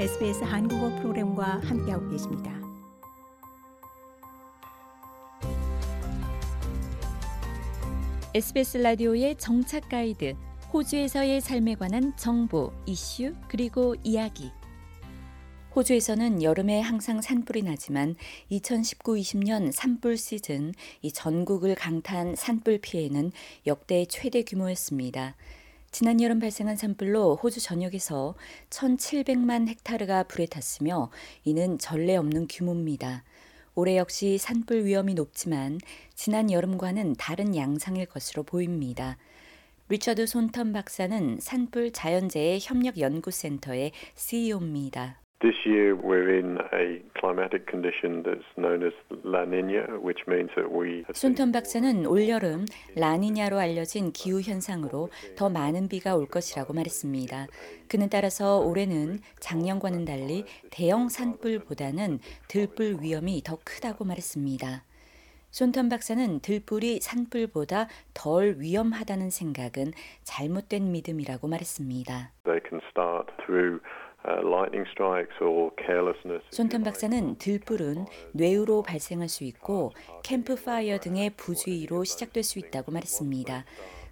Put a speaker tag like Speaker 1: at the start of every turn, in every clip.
Speaker 1: SBS 한국어 프로그램과 함께하고 계십니다.
Speaker 2: SBS 라디오의 정착 가이드, 호주에서의 삶에 관한 정보, 이슈, 그리고 이야기. 호주에서는 여름에 항상 산불이 나지만 2019-20년 산불 시즌 이 전국을 강타한 산불 피해는 역대 최대 규모였습니다. 지난 여름 발생한 산불로 호주 전역에서 1,700만 헥타르가 불에 탔으며 이는 전례 없는 규모입니다. 올해 역시 산불 위험이 높지만 지난 여름과는 다른 양상일 것으로 보입니다. 리처드 손턴 박사는 산불 자연재해 협력 연구센터의 CEO입니다.
Speaker 3: This year we're in a climatic condition that's known as La Nina, which means that we
Speaker 2: 손턴 박사는 올여름 라니냐로 알려진 기후 현상으로 더 많은 비가 올 것이라고 말했습니다. 그는 따라서 올해는 작년과는 달리 대형 산불보다는 들불 위험이 더 크다고 말했습니다. 손턴 박사는 들불이 산불보다 덜 위험하다는 생각은 잘못된 믿음이라고 말했습니다.
Speaker 3: They can start through
Speaker 2: 손턴 박사는 들불은 뇌우로 발생할 수 있고 캠프파이어 등의 부주의로 시작될 수 있다고 말했습니다.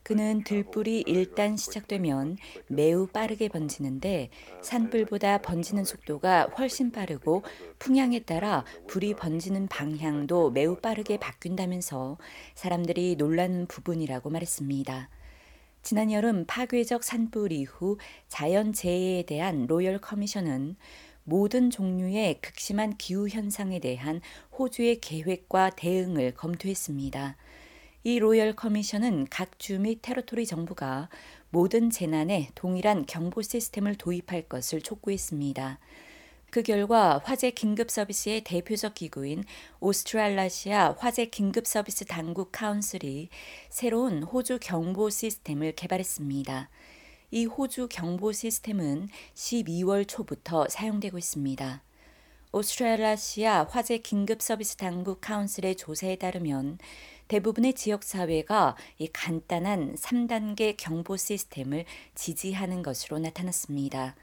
Speaker 2: 그는 들불이 일단 시작되면 매우 빠르게 번지는데 산불보다 번지는 속도가 훨씬 빠르고 풍향에 따라 불이 번지는 방향도 매우 빠르게 바뀐다면서 사람들이 놀라는 부분이라고 말했습니다. 지난 여름 파괴적 산불 이후 자연 재해에 대한 로열 커미션은 모든 종류의 극심한 기후 현상에 대한 호주의 계획과 대응을 검토했습니다. 이 로열 커미션은 각 주 및 테러토리 정부가 모든 재난에 동일한 경보 시스템을 도입할 것을 촉구했습니다. 그 결과 화재 긴급 서비스의 대표적 기구인 오스트랄라시아 화재 긴급 서비스 당국 카운슬이 새로운 호주 경보 시스템을 개발했습니다. 이 호주 경보 시스템은 12월 초부터 사용되고 있습니다. 오스트랄라시아 화재 긴급 서비스 당국 카운슬의 조사에 따르면 대부분의 지역 사회가 이 간단한 3단계 경보 시스템을 지지하는 것으로 나타났습니다.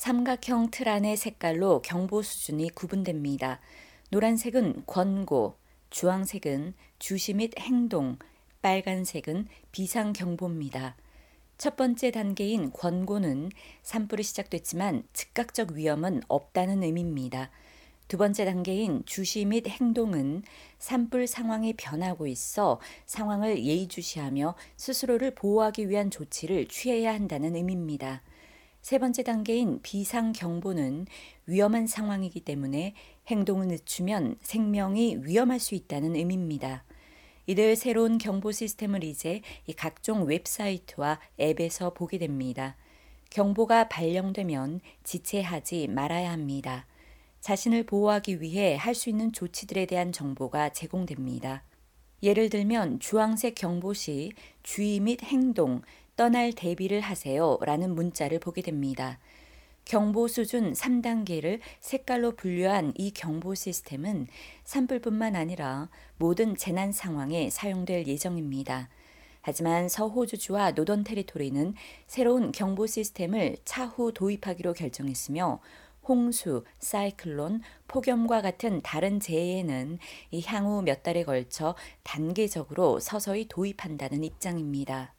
Speaker 2: 삼각형 틀 안의 색깔로 경보 수준이 구분됩니다. 노란색은 권고, 주황색은 주시 및 행동, 빨간색은 비상경보입니다. 첫 번째 단계인 권고는 산불이 시작됐지만 즉각적 위험은 없다는 의미입니다. 두 번째 단계인 주시 및 행동은 산불 상황이 변하고 있어 상황을 예의주시하며 스스로를 보호하기 위한 조치를 취해야 한다는 의미입니다. 세 번째 단계인 비상경보는 위험한 상황이기 때문에 행동을 늦추면 생명이 위험할 수 있다는 의미입니다. 이들 새로운 경보 시스템을 이제 각종 웹사이트와 앱에서 보게 됩니다. 경보가 발령되면 지체하지 말아야 합니다. 자신을 보호하기 위해 할 수 있는 조치들에 대한 정보가 제공됩니다. 예를 들면 주황색 경보 시 주의 및 행동, 떠날 대비를 하세요 라는 문자를 보게 됩니다. 경보 수준 3단계를 색깔로 분류한 이 경보 시스템은 산불뿐만 아니라 모든 재난 상황에 사용될 예정입니다. 하지만 서호주주와 노던 테리토리는 새로운 경보 시스템을 차후 도입하기로 결정했으며 홍수, 사이클론, 폭염과 같은 다른 재해에는 이 향후 몇 달에 걸쳐 단계적으로 서서히 도입한다는 입장입니다.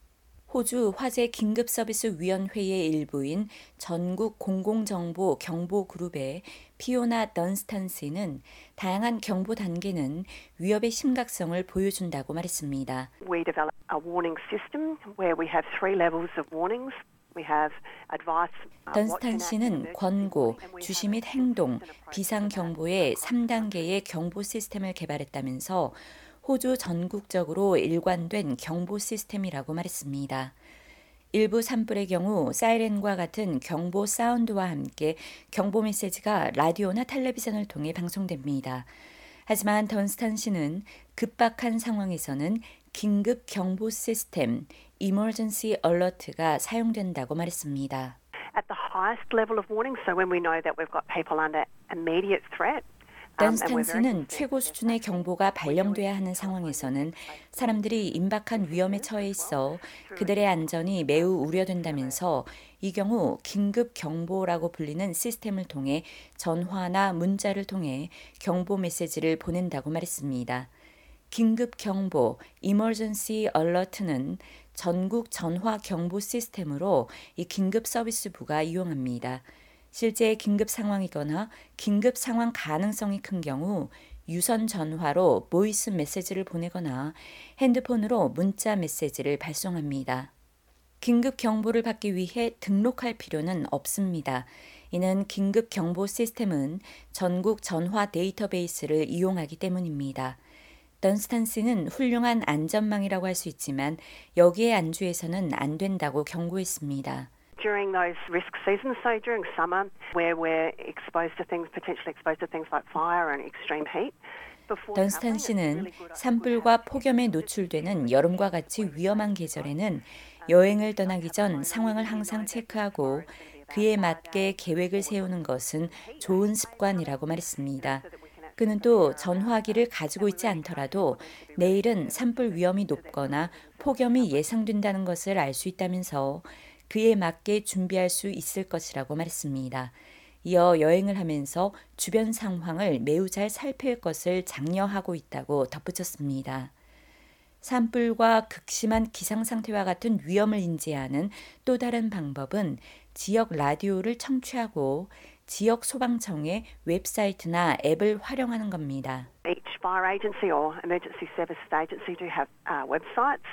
Speaker 2: 호주 화재 긴급 서비스 위원회의 일부인 전국 공공정보 경보 그룹의 피오나 던스탄스는 다양한 경보 단계는 위협의 심각성을 보여준다고 말했습니다.
Speaker 4: We develop a warning system where we have three levels of warnings.
Speaker 2: 던스탄 씨는 권고, 주시 및 행동, 비상 경보의 3단계의 경보 시스템을 개발했다면서 호주 전국적으로 일관된 경보 시스템이라고 말했습니다. 일부 산불의 경우 사이렌과 같은 경보 사운드와 함께 경보 메시지가 라디오나 텔레비전을 통해 방송됩니다. 하지만 던스탄 씨는 급박한 상황에서는 긴급 경보 시스템 Emergency Alert가 사용된다고 말했습니다.
Speaker 4: At the highest level of warning, so when we know that we've got people under immediate threat,
Speaker 2: 던스탄스는 최고 수준의 경보가 발령돼야 하는 상황에서는 사람들이 임박한 위험에 처해 있어 그들의 안전이 매우 우려된다면서 이 경우 긴급 경보라고 불리는 시스템을 통해 전화나 문자를 통해 경보 메시지를 보낸다고 말했습니다. 긴급 경보, Emergency Alert는 전국 전화 경보 시스템으로 이 긴급 서비스부가 이용합니다. 실제 긴급 상황이거나 긴급 상황 가능성이 큰 경우 유선 전화로 voice 메시지를 보내거나 핸드폰으로 문자 메시지를 발송합니다. 긴급 경보를 받기 위해 등록할 필요는 없습니다. 이는 긴급 경보 시스템은 전국 전화 데이터베이스를 이용하기 때문입니다. 던스탄스는 훌륭한 안전망이라고 할 수 있지만 여기에 안주해서는 안 된다고 경고했습니다.
Speaker 4: During those risk seasons, so during summer, where we're exposed to things, potentially exposed to things like fire and extreme heat.
Speaker 2: 던스탄 씨는 산불과 폭염에 노출되는 여름과 같이 위험한 계절에는 여행을 떠나기 전 상황을 항상 체크하고 그에 맞게 계획을 세우는 것은 좋은 습관이라고 말했습니다. 그는 또 전화기를 가지고 있지 않더라도 내일은 산불 위험이 높거나 폭염이 예상된다는 것을 알 수 있다면서 그에 맞게 준비할 수 있을 것이라고 말했습니다. 이어 여행을 하면서 주변 상황을 매우 잘 살필 것을 장려하고 있다고 덧붙였습니다. 산불과 극심한 기상 상태와 같은 위험을 인지하는 또 다른 방법은 지역 라디오를 청취하고 지역 소방청의 웹사이트나 앱을 활용하는 겁니다.
Speaker 4: Each fire agency or emergency services agency do have uh, websites.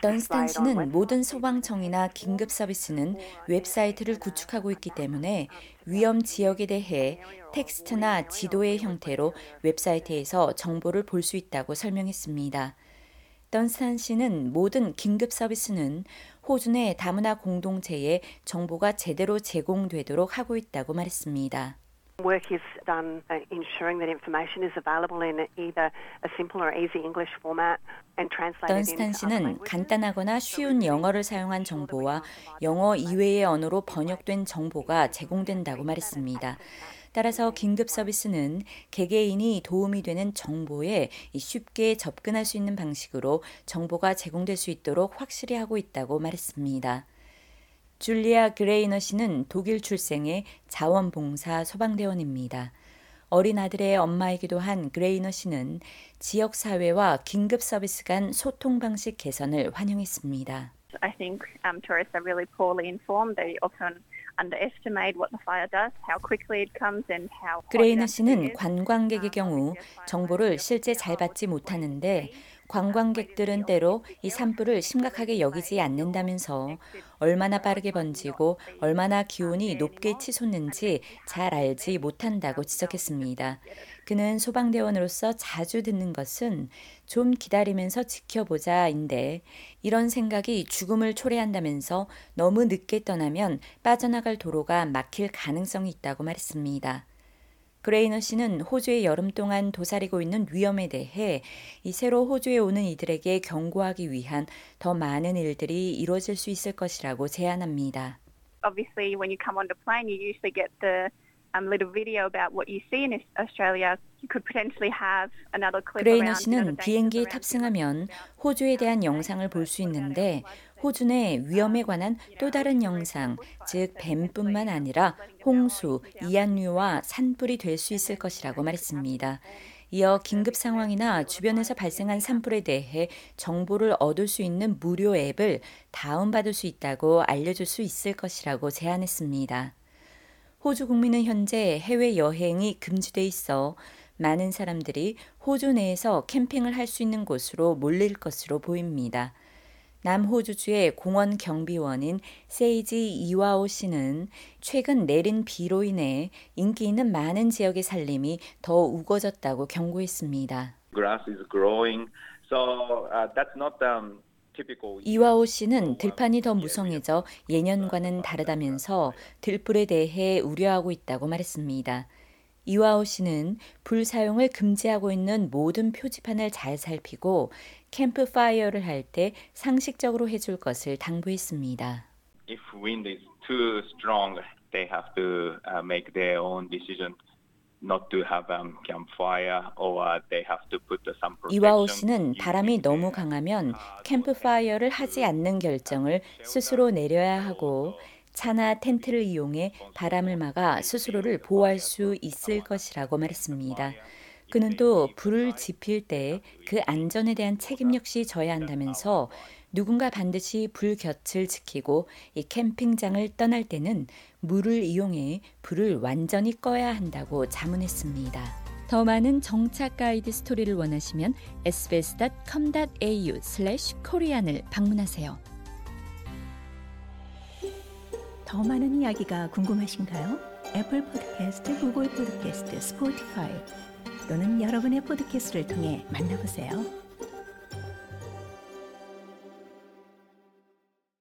Speaker 2: 던스탄 씨는 모든 소방청이나 긴급 서비스는 웹사이트를 구축하고 있기 때문에 위험 지역에 대해 텍스트나 지도의 형태로 웹사이트에서 정보를 볼 수 있다고 설명했습니다. 던스탄 씨는 모든 긴급 서비스는 호주 내 다문화 공동체에 정보가 제대로 제공되도록 하고 있다고 말했습니다.
Speaker 4: Work is done ensuring that information is available in either a simple or easy English format and translated
Speaker 2: 던스탄 씨는 간단하거나 쉬운 영어를 사용한 정보와 영어 이외의 언어로 번역된 정보가 제공된다고 말했습니다. 따라서 긴급 서비스는 개개인이 도움이 되는 정보에 쉽게 접근할 수 있는 방식으로 정보가 제공될 수 있도록 확실히 하고 있다고 말했습니다. 줄리아 그레이너 씨는 독일 출생의 자원봉사 소방대원입니다. 어린 아들의 엄마이기도 한 그레이너 씨는 지역 사회와 긴급 서비스 간 소통 방식 개선을 환영했습니다.
Speaker 5: I think um, tourists are really poorly informed. They often underestimate what the fire does, how quickly it comes and how.
Speaker 2: 그레이너 씨는 관광객의 경우 정보를 실제 잘 받지 못하는데 관광객들은 때로 이 산불을 심각하게 여기지 않는다면서 얼마나 빠르게 번지고 얼마나 기온이 높게 치솟는지 잘 알지 못한다고 지적했습니다. 그는 소방대원으로서 자주 듣는 것은 좀 기다리면서 지켜보자인데 이런 생각이 죽음을 초래한다면서 너무 늦게 떠나면 빠져나갈 도로가 막힐 가능성이 있다고 말했습니다. 그레이너 씨는 호주의 여름 동안 도사리고 있는 위험에 대해 이 새로 호주에 오는 이들에게 경고하기 위한 더 많은 일들이 이루어질 수 있을 것이라고 제안합니다.
Speaker 5: Obviously, when you come on the plane, you usually get the um, little video about what you see in Australia. You could potentially have another clip
Speaker 2: 그레이너 씨는 비행기에 탑승하면 호주에 대한 영상을 볼 수 있는데 호주 내 위험에 관한 또 다른 영상, 즉 뱀뿐만 아니라 홍수, 이안류와 산불이 될 수 있을 것이라고 말했습니다. 이어 긴급 상황이나 주변에서 발생한 산불에 대해 정보를 얻을 수 있는 무료 앱을 다운받을 수 있다고 알려줄 수 있을 것이라고 제안했습니다. 호주 국민은 현재 해외 여행이 금지돼 있어 많은 사람들이 호주 내에서 캠핑을 할 수 있는 곳으로 몰릴 것으로 보입니다. 남호주주의 공원 경비원인 세이지 이와오 씨는 최근 내린 비로 인해 인기 있는 많은 지역의 산림이 더 우거졌다고 경고했습니다.
Speaker 6: grass is growing. So uh, that's not um.
Speaker 2: 이와오 씨는 들판이 더 무성해져 예년과는 다르다면서 들불에 대해 우려하고 있다고 말했습니다. 이와오 씨는 불 사용을 금지하고 있는 모든 표지판을 잘 살피고 캠프 파이어를 할 때 상식적으로 해줄 것을 당부했습니다.
Speaker 6: If wind is too strong, they have to uh, make their own decision
Speaker 2: 이와오 씨는 바람이 너무 강하면 캠프파이어를 하지 않는 결정을 스스로 내려야 하고 차나 텐트를 이용해 바람을 막아 스스로를 보호할 수 있을 것이라고 말했습니다. 그는 또 불을 지필 때 그 안전에 대한 책임 역시 져야 한다면서 누군가 반드시 불 곁을 지키고 이 캠핑장을 떠날 때는 물을 이용해 불을 완전히 꺼야 한다고 자문했습니다. 더 많은 정착 가이드 스토리를 원하시면 sbs.com.au/korean을 방문하세요.
Speaker 1: 더 많은 이야기가 궁금하신가요? 애플 포드캐스트, 구글 포드캐스트, 스포티파이 또는 여러분의 포드캐스트를 통해 만나보세요.